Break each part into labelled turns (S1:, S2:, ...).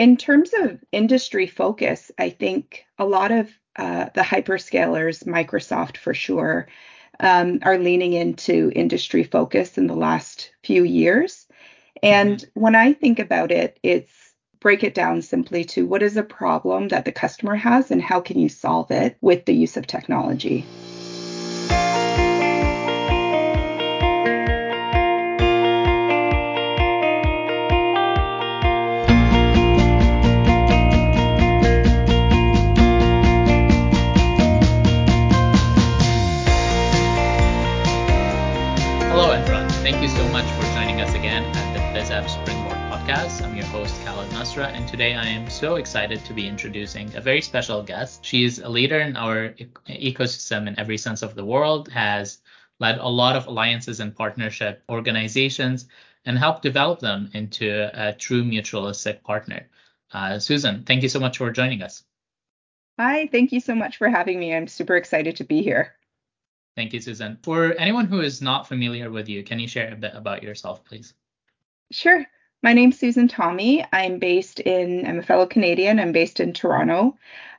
S1: In terms of industry focus, I think a lot of uh, the hyperscalers, Microsoft for sure, um, are leaning into industry focus in the last few years. And mm-hmm. when I think about it, it's break it down simply to what is a problem that the customer has and how can you solve it with the use of technology.
S2: Today I am so excited to be introducing a very special guest. She is a leader in our e- ecosystem in every sense of the world, has led a lot of alliances and partnership organizations, and helped develop them into a true mutualistic partner. Uh, Susan, thank you so much for joining us.
S1: Hi, thank you so much for having me. I'm super excited to be here.
S2: Thank you, Susan. For anyone who is not familiar with you, can you share a bit about yourself, please?
S1: Sure. My name's Susan Tommy. I'm based in, I'm a fellow Canadian. I'm based in Toronto.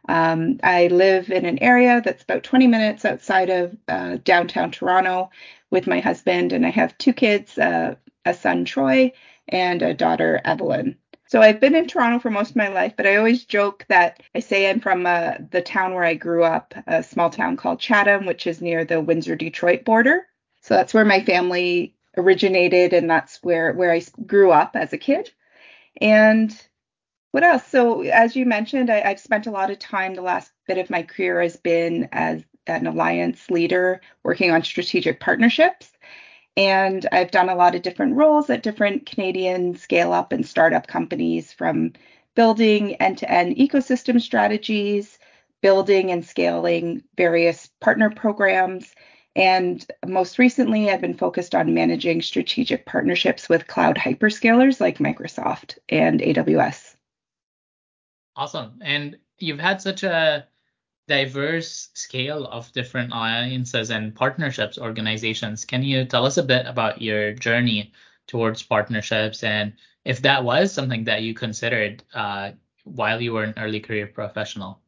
S1: Um, I live in an area that's about 20 minutes outside of uh, downtown Toronto with my husband, and I have two kids uh, a son, Troy, and a daughter, Evelyn. So I've been in Toronto for most of my life, but I always joke that I say I'm from uh, the town where I grew up, a small town called Chatham, which is near the Windsor Detroit border. So that's where my family originated and that's where where I grew up as a kid. And what else? So as you mentioned, I, have spent a lot of time. The last bit of my career has been as an alliance leader, working on strategic partnerships. And I've done a lot of different roles at different Canadian scale up and startup companies, from building end to end ecosystem strategies, building and scaling various partner programs, and most recently, I've been focused on managing strategic partnerships with cloud hyperscalers like Microsoft and AWS.
S2: Awesome. And you've had such a diverse scale of different alliances and partnerships organizations. Can you tell us a bit about your journey towards partnerships and if that was something that you considered uh, while you were an early career professional?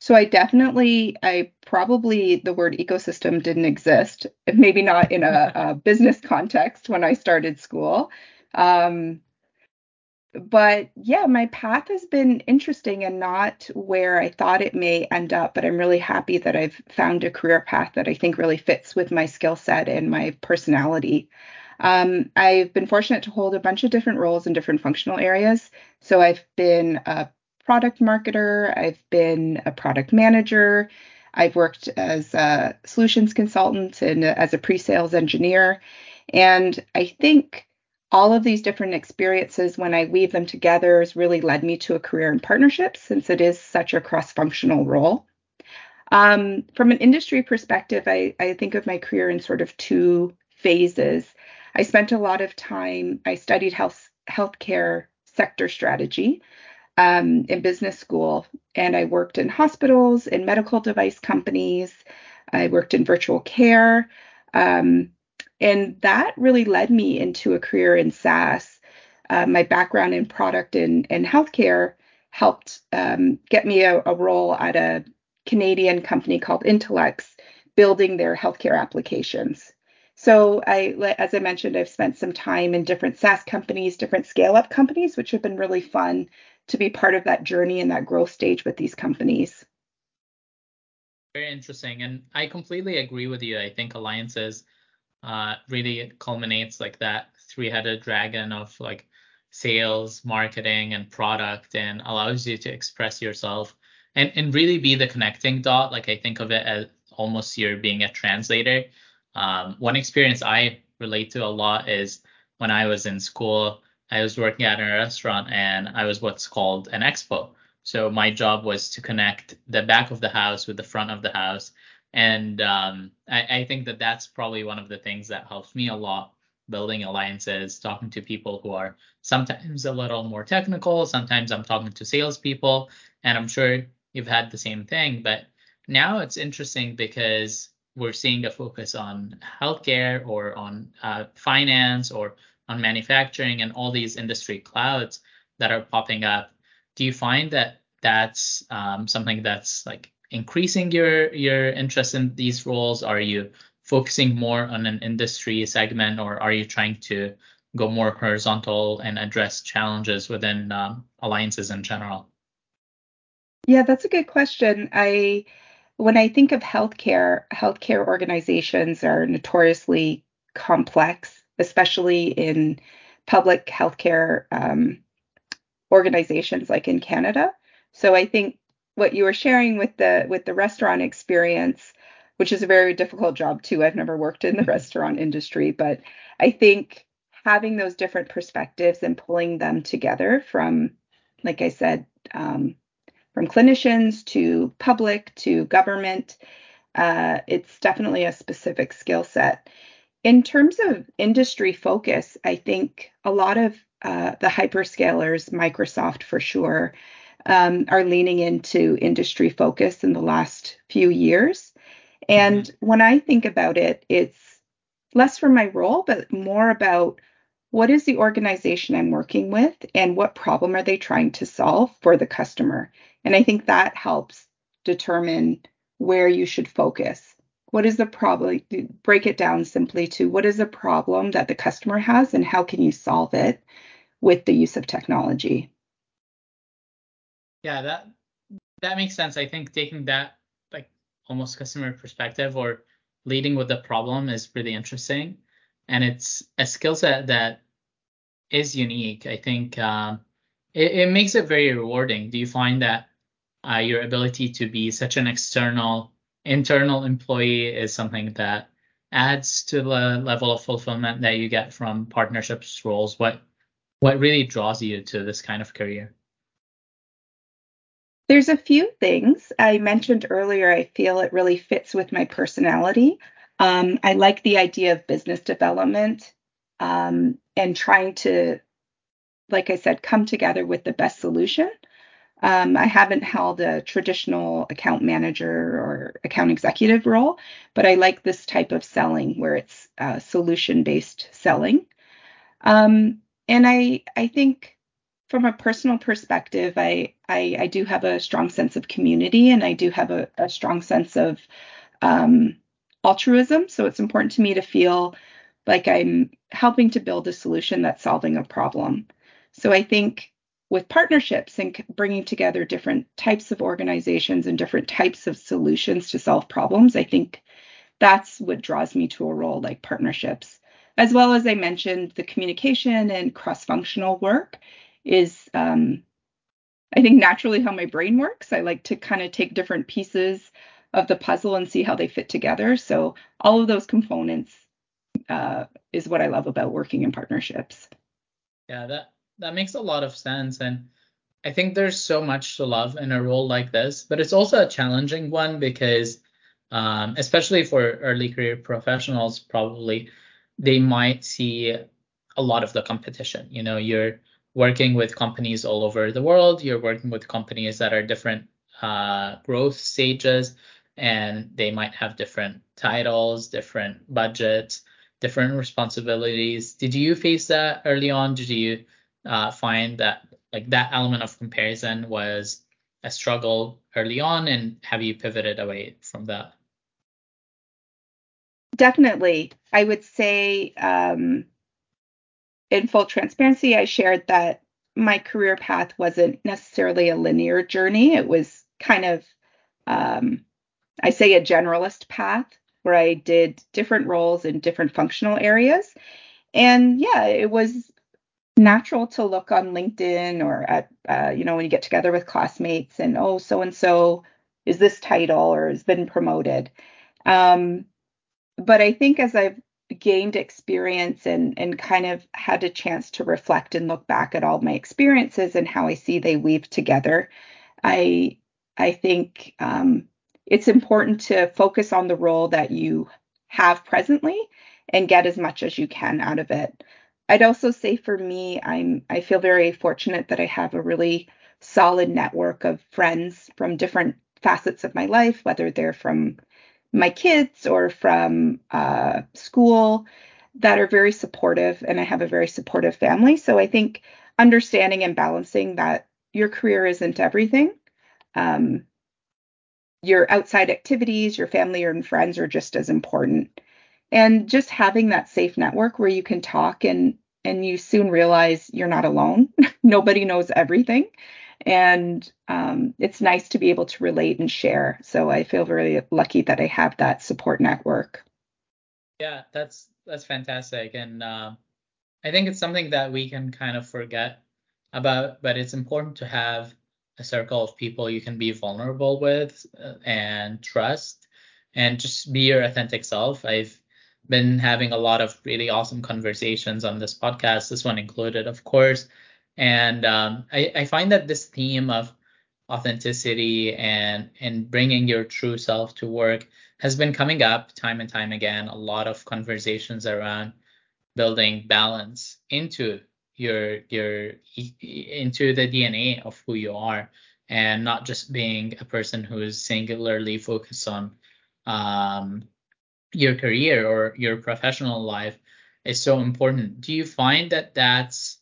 S1: So I definitely, I probably the word ecosystem didn't exist, maybe not in a, a business context when I started school. Um, but yeah, my path has been interesting and not where I thought it may end up. But I'm really happy that I've found a career path that I think really fits with my skill set and my personality. Um, I've been fortunate to hold a bunch of different roles in different functional areas. So I've been a product marketer, I've been a product manager, I've worked as a solutions consultant and as a pre sales engineer. And I think all of these different experiences, when I weave them together, has really led me to a career in partnerships since it is such a cross functional role. Um, from an industry perspective, I, I think of my career in sort of two phases. I spent a lot of time, I studied health healthcare sector strategy um, in business school, and I worked in hospitals, in medical device companies. I worked in virtual care. Um, and that really led me into a career in SaaS. Uh, my background in product and, and healthcare helped um, get me a, a, role at a Canadian company called Intellex, building their healthcare applications. So I, as I mentioned, I've spent some time in different SaaS companies, different scale-up companies, which have been really fun to be part of that journey and that growth stage with these companies.
S2: Very interesting. And I completely agree with you. I think alliances uh, really culminates like that three-headed dragon of like sales, marketing, and product and allows you to express yourself and, and really be the connecting dot. Like I think of it as almost you're being a translator. Um, one experience I relate to a lot is when I was in school, I was working at a restaurant and I was what's called an expo. So my job was to connect the back of the house with the front of the house. And um, I, I, think that that's probably one of the things that helps me a lot building alliances, talking to people who are sometimes a little more technical. Sometimes I'm talking to salespeople, and I'm sure you've had the same thing. But now it's interesting because we're seeing a focus on healthcare or on uh, finance or on manufacturing and all these industry clouds. that are popping up. Do you find that that's um, something that's like increasing your your interest in these roles? Are you focusing more on an industry segment, or are you trying to go more horizontal and address challenges within um, alliances in general?
S1: Yeah, that's a good question. I when I think of healthcare, healthcare organizations are notoriously complex, especially in public healthcare um, organizations like in Canada. So I think what you were sharing with the with the restaurant experience, which is a very difficult job too. I've never worked in the restaurant industry, but I think having those different perspectives and pulling them together from, like I said, um, from clinicians to public to government, uh, it's definitely a specific skill set. In terms of industry focus, I think a lot of uh, the hyperscalers, Microsoft for sure, um, are leaning into industry focus in the last few years. And mm-hmm. when I think about it, it's less for my role, but more about what is the organization I'm working with and what problem are they trying to solve for the customer. And I think that helps determine where you should focus. What is the problem? Break it down simply to what is the problem that the customer has and how can you solve it with the use of technology?
S2: Yeah, that that makes sense. I think taking that like almost customer perspective or leading with the problem is really interesting, and it's a skill set that is unique. I think um, it, it makes it very rewarding. Do you find that uh, your ability to be such an external internal employee is something that adds to the level of fulfillment that you get from partnerships roles? What what really draws you to this kind of career?
S1: There's a few things I mentioned earlier. I feel it really fits with my personality. Um, I like the idea of business development um, and trying to, like I said, come together with the best solution. Um, I haven't held a traditional account manager or account executive role, but I like this type of selling where it's uh, solution based selling. Um, and I I think from a personal perspective, I, I, I do have a strong sense of community and I do have a, a strong sense of um, altruism. So it's important to me to feel like I'm helping to build a solution that's solving a problem. So I think with partnerships and bringing together different types of organizations and different types of solutions to solve problems, I think that's what draws me to a role like partnerships. As well as I mentioned, the communication and cross functional work is, um, I think, naturally how my brain works. I like to kind of take different pieces of the puzzle and see how they fit together. So, all of those components uh, is what I love about working in partnerships.
S2: Yeah, that that makes a lot of sense, and I think there's so much to love in a role like this, but it's also a challenging one because, um, especially for early career professionals, probably they might see a lot of the competition. You know, you're working with companies all over the world. You're working with companies that are different uh, growth stages, and they might have different titles, different budgets, different responsibilities. Did you face that early on? Did you uh, find that like that element of comparison was a struggle early on, and have you pivoted away from that?
S1: Definitely, I would say. Um, in full transparency, I shared that my career path wasn't necessarily a linear journey. It was kind of, um, I say, a generalist path where I did different roles in different functional areas. And yeah, it was natural to look on LinkedIn or at, uh, you know, when you get together with classmates and, oh, so and so is this title or has been promoted. Um, but I think as I've gained experience and and kind of had a chance to reflect and look back at all my experiences and how I see they weave together. I I think um, it's important to focus on the role that you have presently and get as much as you can out of it. I'd also say for me, I'm I feel very fortunate that I have a really solid network of friends from different facets of my life, whether they're from my kids or from uh, school that are very supportive, and I have a very supportive family. So I think understanding and balancing that your career isn't everything. Um, your outside activities, your family and friends are just as important. And just having that safe network where you can talk and and you soon realize you're not alone. Nobody knows everything. And um, it's nice to be able to relate and share. So I feel very lucky that I have that support network.
S2: Yeah, that's that's fantastic, and uh, I think it's something that we can kind of forget about, but it's important to have a circle of people you can be vulnerable with uh, and trust, and just be your authentic self. I've been having a lot of really awesome conversations on this podcast, this one included, of course. And um, I, I find that this theme of authenticity and and bringing your true self to work has been coming up time and time again. A lot of conversations around building balance into your your into the DNA of who you are, and not just being a person who is singularly focused on um, your career or your professional life is so important. Do you find that that's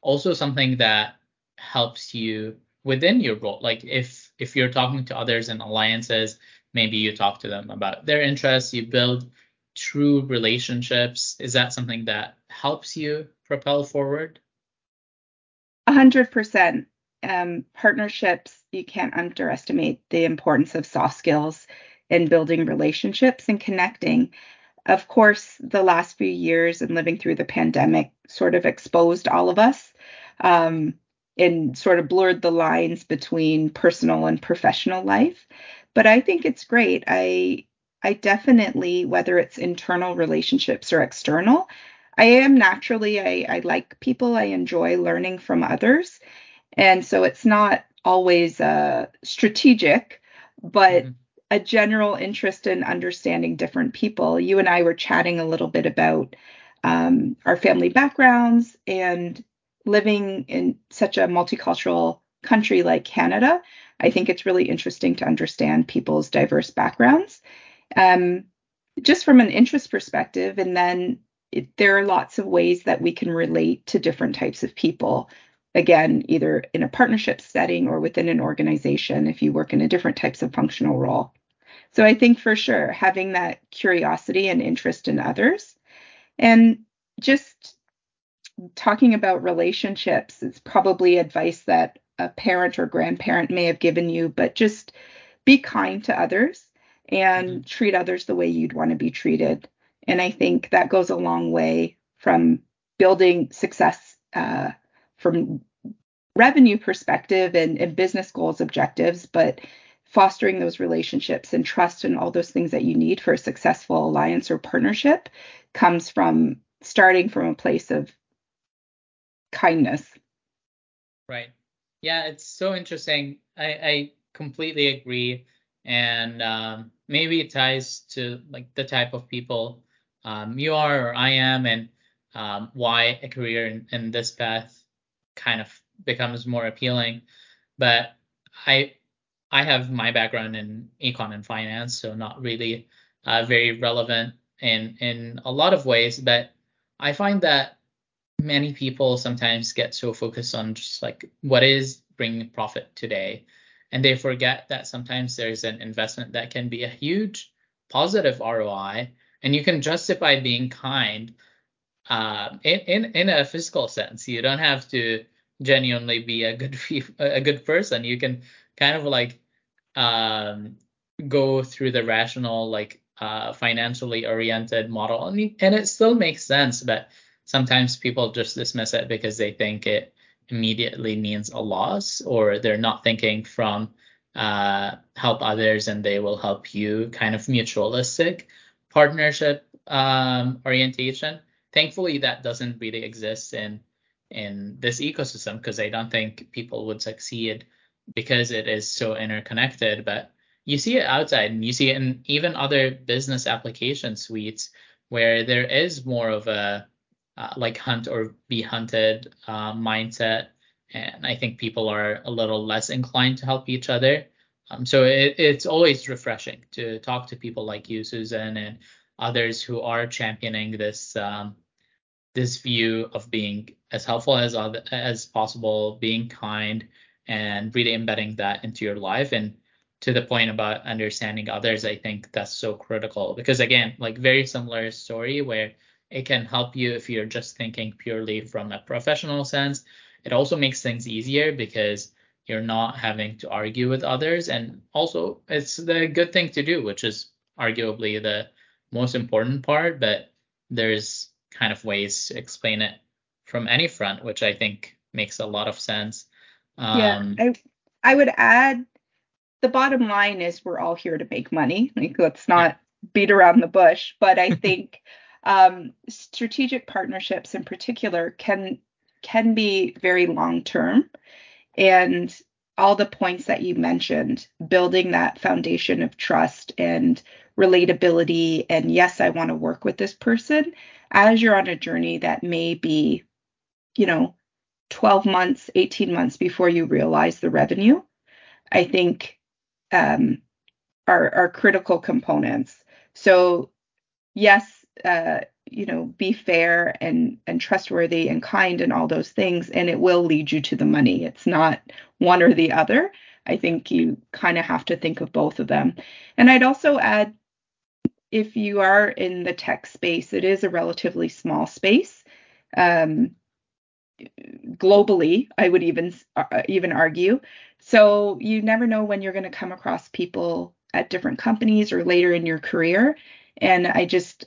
S2: also something that helps you within your role? Like if if you're talking to others in alliances, maybe you talk to them about their interests, you build true relationships. Is that something that helps you propel forward?
S1: A hundred percent. Um, partnerships, you can't underestimate the importance of soft skills in building relationships and connecting. Of course, the last few years and living through the pandemic sort of exposed all of us um, and sort of blurred the lines between personal and professional life. But I think it's great. I I definitely, whether it's internal relationships or external, I am naturally I, I like people. I enjoy learning from others, and so it's not always uh, strategic, but mm-hmm a general interest in understanding different people. You and I were chatting a little bit about um, our family backgrounds and living in such a multicultural country like Canada. I think it's really interesting to understand people's diverse backgrounds, um, just from an interest perspective. And then it, there are lots of ways that we can relate to different types of people. Again, either in a partnership setting or within an organization if you work in a different types of functional role. So I think for sure having that curiosity and interest in others and just talking about relationships is probably advice that a parent or grandparent may have given you, but just be kind to others and mm-hmm. treat others the way you'd want to be treated. And I think that goes a long way from building success uh, from revenue perspective and, and business goals objectives, but fostering those relationships and trust and all those things that you need for a successful alliance or partnership comes from starting from a place of kindness.
S2: Right. Yeah, it's so interesting. I, I completely agree. And um, maybe it ties to like the type of people um, you are or I am and um, why a career in, in this path kind of becomes more appealing. But I I have my background in econ and finance, so not really uh, very relevant in in a lot of ways. But I find that many people sometimes get so focused on just like what is bringing profit today, and they forget that sometimes there's an investment that can be a huge positive ROI, and you can justify being kind uh, in, in in a physical sense. You don't have to genuinely be a good a good person. You can kind of like um, go through the rational, like uh, financially oriented model, and, and it still makes sense, but sometimes people just dismiss it because they think it immediately means a loss, or they're not thinking from uh, help others and they will help you kind of mutualistic partnership um, orientation. Thankfully, that doesn't really exist in in this ecosystem because I don't think people would succeed because it is so interconnected. But you see it outside and you see it in even other business application suites where there is more of a uh, like hunt or be hunted uh, mindset. And I think people are a little less inclined to help each other. Um, so it, it's always refreshing to talk to people like you, Susan, and others who are championing this um, this view of being as helpful as as possible, being kind, and really embedding that into your life. And to the point about understanding others, I think that's so critical because again, like very similar story where it can help you if you're just thinking purely from a professional sense. It also makes things easier because you're not having to argue with others. And also, it's the good thing to do, which is arguably the most important part. But there's kind of ways to explain it from any front, which I think makes a lot of sense.
S1: Um, yeah, I, I would add the bottom line is we're all here to make money. Like, let's not beat around the bush. But I think um, strategic partnerships in particular can can be very long term and all the points that you mentioned building that foundation of trust and relatability and yes i want to work with this person as you're on a journey that may be you know 12 months 18 months before you realize the revenue i think um, are, are critical components. So yes uh, you know be fair and and trustworthy and kind and all those things and it will lead you to the money. It's not one or the other. I think you kind of have to think of both of them. And i'd also add if you are in the tech space it is a relatively small space. Um, globally i would even uh, even argue so you never know when you're going to come across people at different companies or later in your career and i just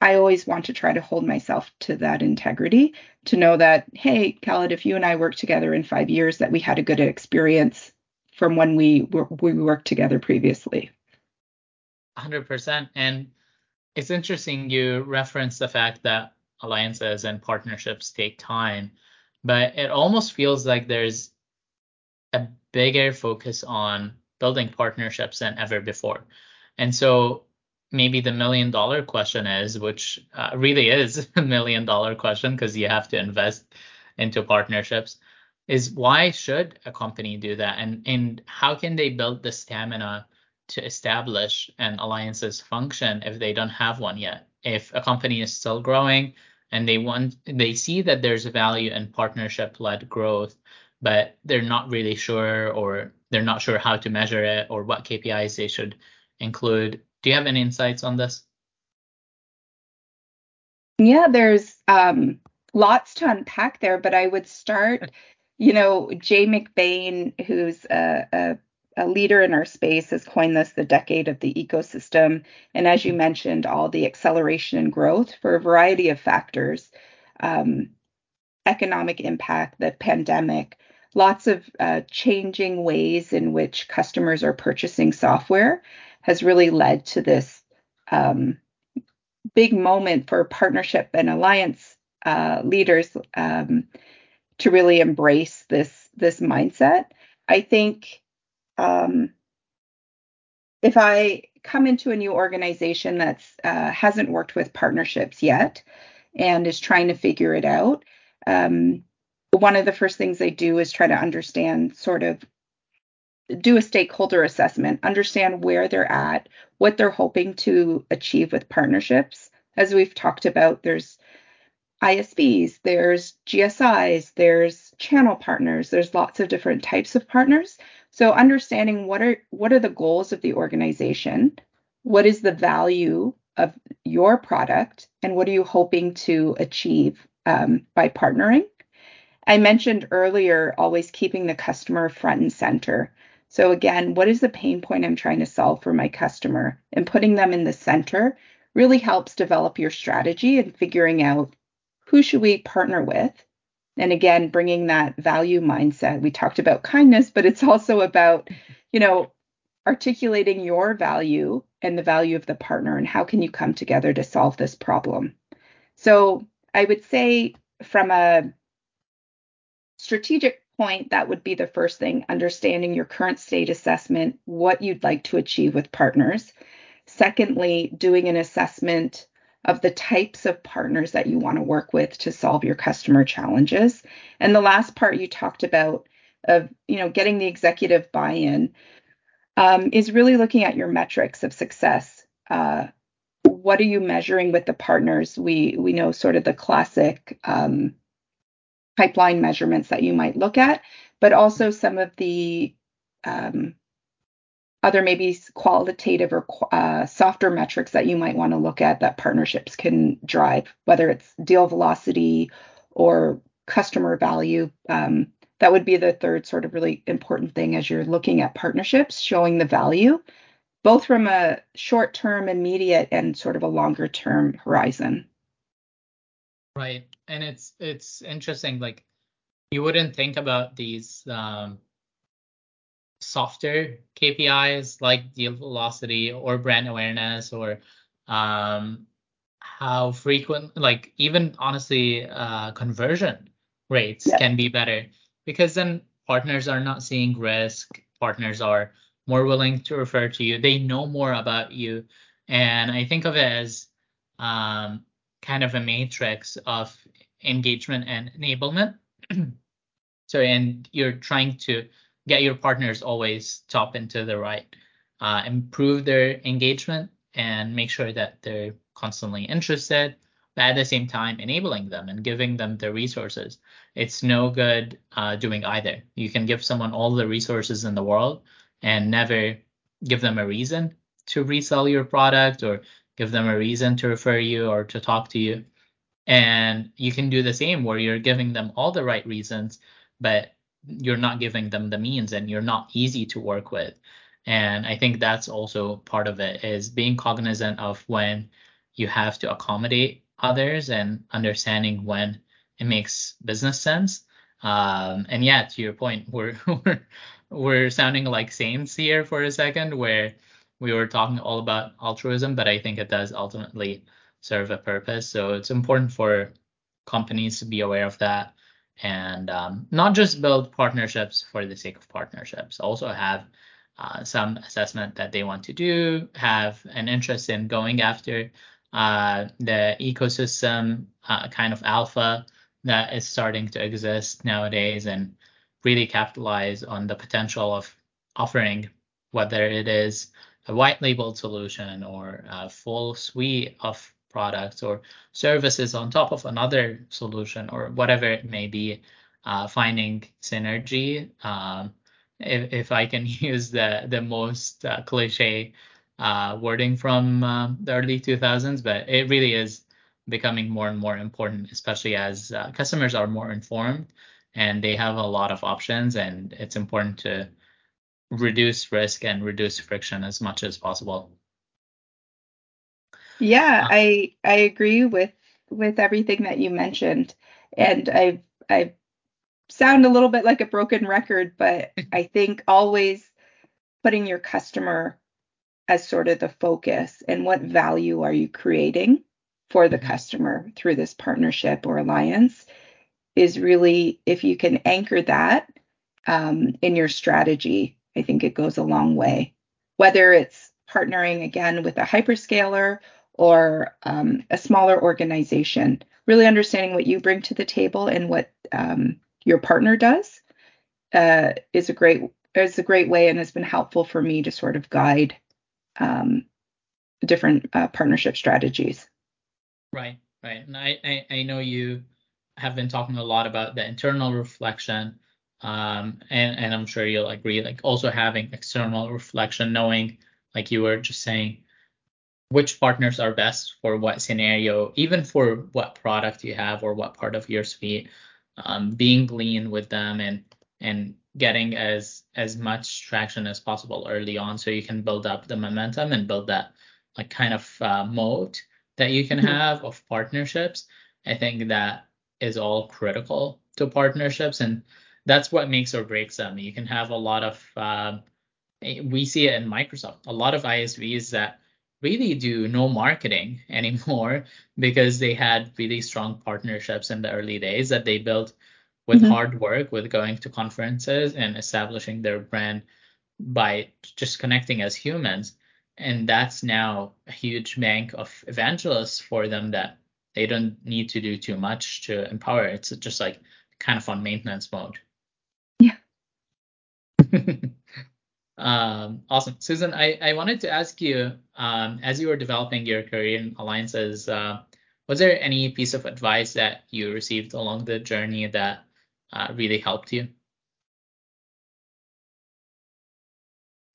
S1: I always want to try to hold myself to that integrity to know that, hey, Khaled, if you and I worked together in five years, that we had a good experience from when we we worked together previously.
S2: 100%. And it's interesting you reference the fact that alliances and partnerships take time, but it almost feels like there's a bigger focus on building partnerships than ever before. And so maybe the million dollar question is, which uh, really is a million dollar question because you have to invest into partnerships, is why should a company do that? And, and how can they build the stamina to establish an alliances function if they don't have one yet? If a company is still growing and they want, they see that there's a value in partnership led growth, but they're not really sure or they're not sure how to measure it or what KPIs they should include do you have any insights on this?
S1: Yeah, there's um, lots to unpack there, but I would start, you know, Jay McBain, who's a, a, a leader in our space, has coined this the decade of the ecosystem. And as you mentioned, all the acceleration and growth for a variety of factors, um, economic impact, the pandemic, lots of uh, changing ways in which customers are purchasing software has really led to this um, big moment for partnership and alliance uh, leaders um, to really embrace this this mindset. I think um, if I come into a new organization that's uh, hasn't worked with partnerships yet and is trying to figure it out, um, one of the first things I do is try to understand sort of do a stakeholder assessment, understand where they're at, what they're hoping to achieve with partnerships. As we've talked about, there's ISVs, there's GSIs, there's channel partners, there's lots of different types of partners. So understanding what are what are the goals of the organization, what is the value of your product, and what are you hoping to achieve um, by partnering. I mentioned earlier always keeping the customer front and center. So again, what is the pain point I'm trying to solve for my customer? And putting them in the center really helps develop your strategy and figuring out who should we partner with. And again, bringing that value mindset. We talked about kindness, but it's also about, you know, articulating your value and the value of the partner and how can you come together to solve this problem. So I would say from a strategic point, that would be the first thing understanding your current state assessment, what you'd like to achieve with partners. Secondly, doing an assessment of the types of partners that you want to work with to solve your customer challenges. And the last part you talked about of you know getting the executive buy-in um, is really looking at your metrics of success. Uh, what are you measuring with the partners? We we know sort of the classic um, pipeline measurements that you might look at, but also some of the um, other maybe qualitative or uh, softer metrics that you might want to look at that partnerships can drive, whether it's deal velocity or customer value. Um, that would be the third sort of really important thing as you're looking at partnerships, showing the value, both from a short term, immediate, and sort of a longer term horizon.
S2: Right. And it's it's interesting, like you wouldn't think about these um, softer KPIs like deal velocity or brand awareness or um, how frequent, like even honestly, uh, conversion rates yeah. can be better because then partners are not seeing risk. Partners are more willing to refer to you. They know more about you. And I think of it as um, kind of a matrix of engagement and enablement. so, and you're trying to get your partners always top into the right, uh, improve their engagement and make sure that they're constantly interested, but at the same time enabling them and giving them the resources. It's no good uh, doing either. You can give someone all the resources in the world and never give them a reason to resell your product or give them a reason to refer you or to talk to you. And you can do the same where you're giving them all the right reasons, but you're not giving them the means and you're not easy to work with. And I think that's also part of it is being cognizant of when you have to accommodate others and understanding when it makes business sense. Um, and yeah, to your point, we're, we're we're sounding like saints here for a second, where we were talking all about altruism, but I think it does ultimately serve a purpose. So it's important for companies to be aware of that and um, not just build partnerships for the sake of partnerships. Also have uh, some assessment that they want to do, have an interest in going after uh, the ecosystem uh, kind of alpha that is starting to exist nowadays, and really capitalize on the potential of offering, whether it is a white labeled solution or a full suite of products or services on top of another solution or whatever it may be, uh, finding synergy. Um, if, if, I can use the the most uh, cliche uh, wording from uh, the early 2000s, but it really is becoming more and more important, especially as uh, customers are more informed and they have a lot of options and it's important to reduce risk and reduce friction as much as possible.
S1: Yeah, I I agree with with everything that you mentioned. And I I sound a little bit like a broken record, but I think always putting your customer as sort of the focus and what value are you creating for the mm-hmm. customer through this partnership or alliance is really if you can anchor that um, in your strategy, I think it goes a long way. Whether it's partnering again with a hyperscaler or um, a smaller organization, really understanding what you bring to the table and what um, your partner does uh, is a great is a great way and has been helpful for me to sort of guide um, different uh, partnership strategies.
S2: Right, right, and I, I I know you have been talking a lot about the internal reflection, um, and and I'm sure you'll agree, like also having external reflection, knowing, like you were just saying, which partners are best for what scenario, even for what product you have or what part of your suite, um, being lean with them and and getting as as much traction as possible early on, so you can build up the momentum and build that like kind of uh, moat that you can mm-hmm. have of partnerships. I think that is all critical to partnerships, and that's what makes or breaks them. You can have a lot of uh, we see it in Microsoft, a lot of ISVs that really do no marketing anymore because they had really strong partnerships in the early days that they built with mm-hmm. hard work, with going to conferences and establishing their brand by just connecting as humans. And that's now a huge bank of evangelists for them that they don't need to do too much to empower. It's just like kind of on maintenance mode.
S1: Yeah.
S2: Um, awesome. Susan, I, I wanted to ask you, um, as you were developing your career in alliances, uh, was there any piece of advice that you received along the journey that uh, really helped you?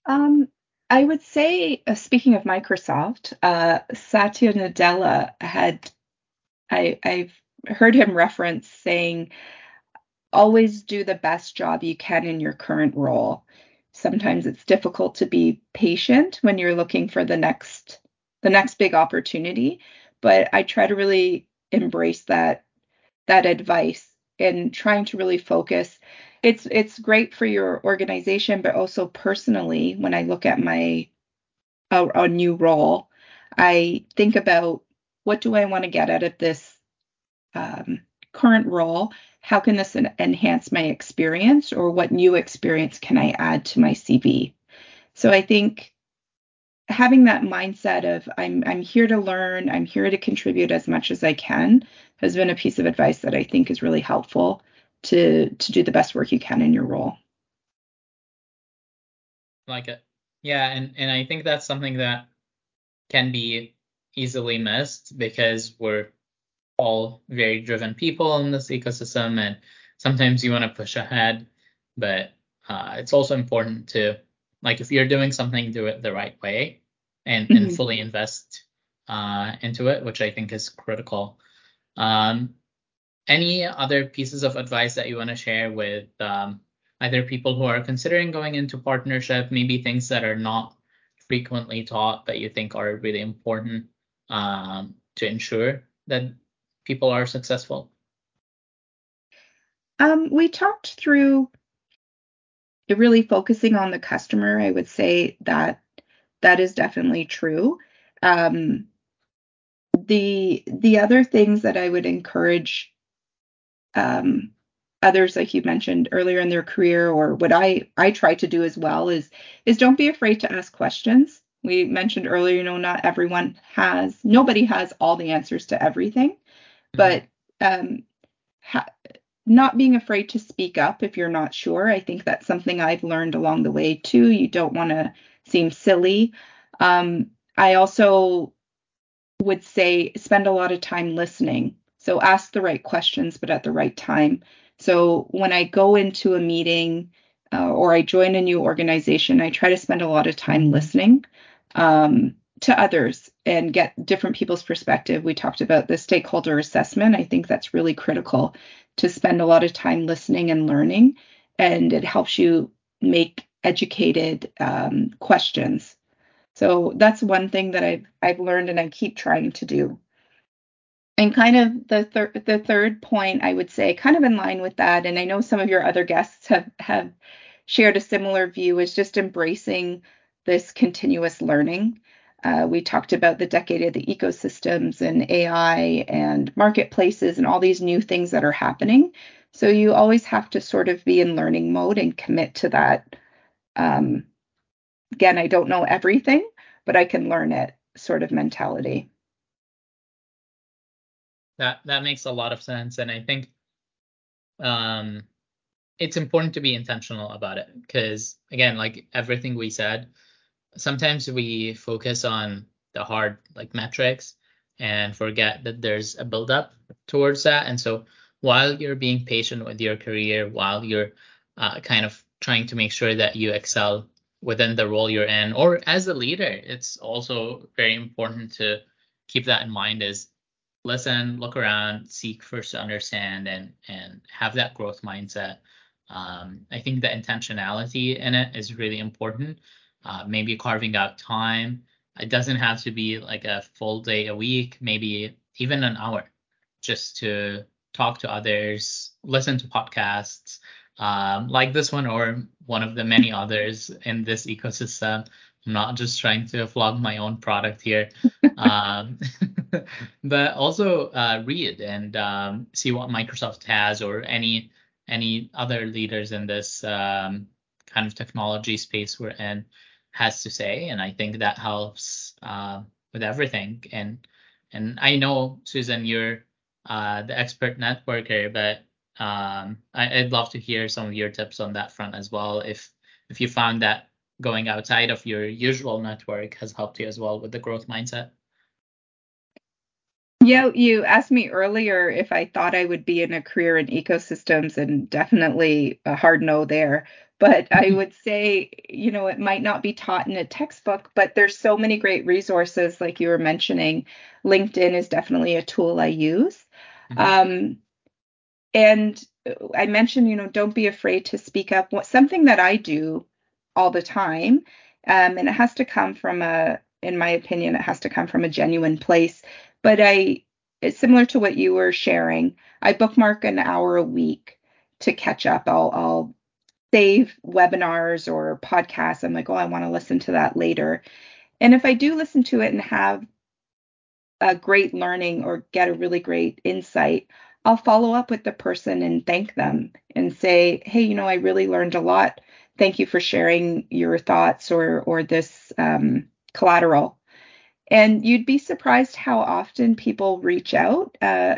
S1: Um, I would say, uh, speaking of Microsoft, uh, Satya Nadella had, I, I've heard him reference saying, always do the best job you can in your current role. Sometimes it's difficult to be patient when you're looking for the next the next big opportunity, but I try to really embrace that that advice and trying to really focus. It's it's great for your organization, but also personally when I look at my a, a new role, I think about what do I want to get out of this um, current role how can this enhance my experience or what new experience can I add to my CV? So I think having that mindset of I'm I'm here to learn, I'm here to contribute as much as I can has been a piece of advice that I think is really helpful to to do the best work you can in your role.
S2: Like it. Yeah, and and I think that's something that can be easily missed because we're all very driven people in this ecosystem, and sometimes you want to push ahead, but uh, it's also important to like if you're doing something, do it the right way and, mm-hmm. and fully invest uh, into it, which I think is critical. Um, any other pieces of advice that you want to share with um, either people who are considering going into partnership, maybe things that are not frequently taught that you think are really important um, to ensure that people are successful?
S1: Um, we talked through really focusing on the customer. I would say that that is definitely true. Um, the the other things that I would encourage um, others, like you mentioned earlier in their career, or what I I try to do as well, is is don't be afraid to ask questions. We mentioned earlier, you know, not everyone has, nobody has all the answers to everything but um, ha- not being afraid to speak up if you're not sure. I think that's something I've learned along the way too. You don't want to seem silly. Um, I also would say spend a lot of time listening. So ask the right questions, but at the right time. So when I go into a meeting uh, or I join a new organization, I try to spend a lot of time listening. Um, to others and get different people's perspective. We talked about the stakeholder assessment. I think that's really critical to spend a lot of time listening and learning, and it helps you make educated um, questions. So that's one thing that I've I've learned and I keep trying to do. And kind of the third the third point I would say, kind of in line with that, and I know some of your other guests have have shared a similar view, is just embracing this continuous learning. Uh, we talked about the decade of the ecosystems and AI and marketplaces and all these new things that are happening. So you always have to sort of be in learning mode and commit to that. Um, again, I don't know everything, but I can learn it sort of mentality.
S2: That that makes a lot of sense, and I think um, it's important to be intentional about it because again, like everything we said, sometimes we focus on the hard like metrics and forget that there's a buildup towards that. And so while you're being patient with your career, while you're uh, kind of trying to make sure that you excel within the role you're in, or as a leader, it's also very important to keep that in mind is listen, look around, seek first to understand and and have that growth mindset. Um, I think the intentionality in it is really important uh, maybe carving out time. It doesn't have to be like a full day a week, maybe even an hour just to talk to others, listen to podcasts um, like this one or one of the many others in this ecosystem. I'm not just trying to flog my own product here, um, but also uh, read and um, see what Microsoft has or any any other leaders in this um, kind of technology space we're in has to say, and I think that helps uh, with everything. And and I know Susan, you're uh, the expert networker, but um, I, would love to hear some of your tips on that front as well. If if you found that going outside of your usual network has helped you as well with the growth mindset.
S1: Yeah, you asked me earlier if I thought I would be in a career in ecosystems, and definitely a hard no there. But I mm-hmm. would say, you know, it might not be taught in a textbook, but there's so many great resources, like you were mentioning. LinkedIn is definitely a tool I use. Mm-hmm. Um, and I mentioned, you know, don't be afraid to speak up. What, Something that I do all the time, um, and it has to come from a, in my opinion, it has to come from a genuine place. But I, it's similar to what you were sharing. I bookmark an hour a week to catch up. I'll, I'll save webinars or podcasts. I'm like, oh, I want to listen to that later. And if I do listen to it and have a great learning or get a really great insight, I'll follow up with the person and thank them and say, hey, you know, I really learned a lot. Thank you for sharing your thoughts or or this um, collateral. And you'd be surprised how often people reach out. Uh,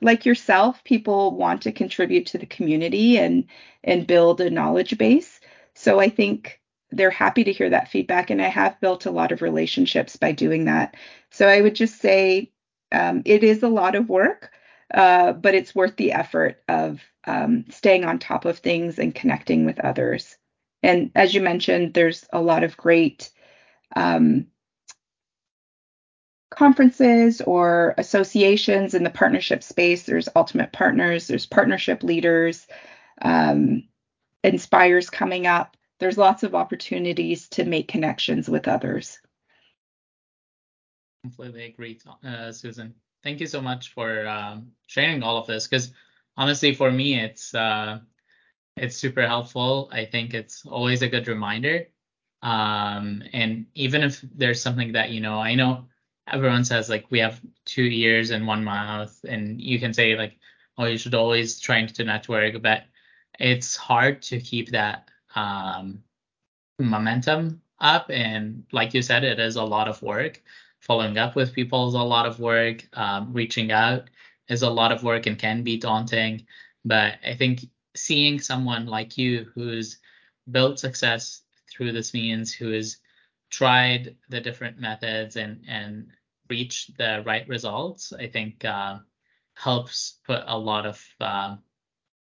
S1: like yourself, people want to contribute to the community and and build a knowledge base. So I think they're happy to hear that feedback, and I have built a lot of relationships by doing that. So I would just say um, it is a lot of work, uh, but it's worth the effort of um, staying on top of things and connecting with others. And as you mentioned, there's a lot of great um, conferences or associations in the partnership space. There's Ultimate Partners, there's partnership leaders, um, Inspires coming up. There's lots of opportunities to make connections with others.
S2: Completely agree, uh, Susan. Thank you so much for um, sharing all of this because honestly, for me, it's uh, it's super helpful. I think it's always a good reminder. Um, and even if there's something that you know, I know everyone says like we have two ears and one mouth, and you can say like, oh, you should always try to network, but it's hard to keep that um, momentum up. And like you said, it is a lot of work. Following up with people is a lot of work. Um, reaching out is a lot of work and can be daunting. But I think seeing someone like you who's built success through this means, who has tried the different methods and and reached the right results, I think uh, helps put a lot of uh,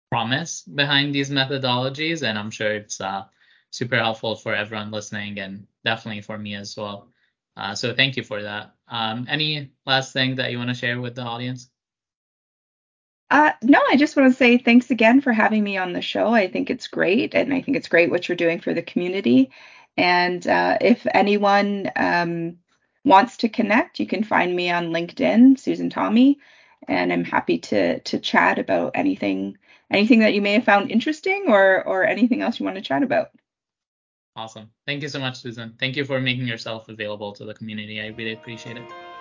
S2: promise behind these methodologies. And I'm sure it's uh, super helpful for everyone listening and definitely for me as well. Uh, so thank you for that. Um, any last thing that you want to share with the audience?
S1: Uh, no, I just want to say thanks again for having me on the show. I think it's great, and I think it's great what you're doing for the community. And uh, if anyone um, wants to connect, you can find me on LinkedIn, Susan Tommy, and I'm happy to to chat about anything anything that you may have found interesting or or anything else you want to chat about.
S2: Awesome. Thank you so much, Susan. Thank you for making yourself available to the community. I really appreciate it.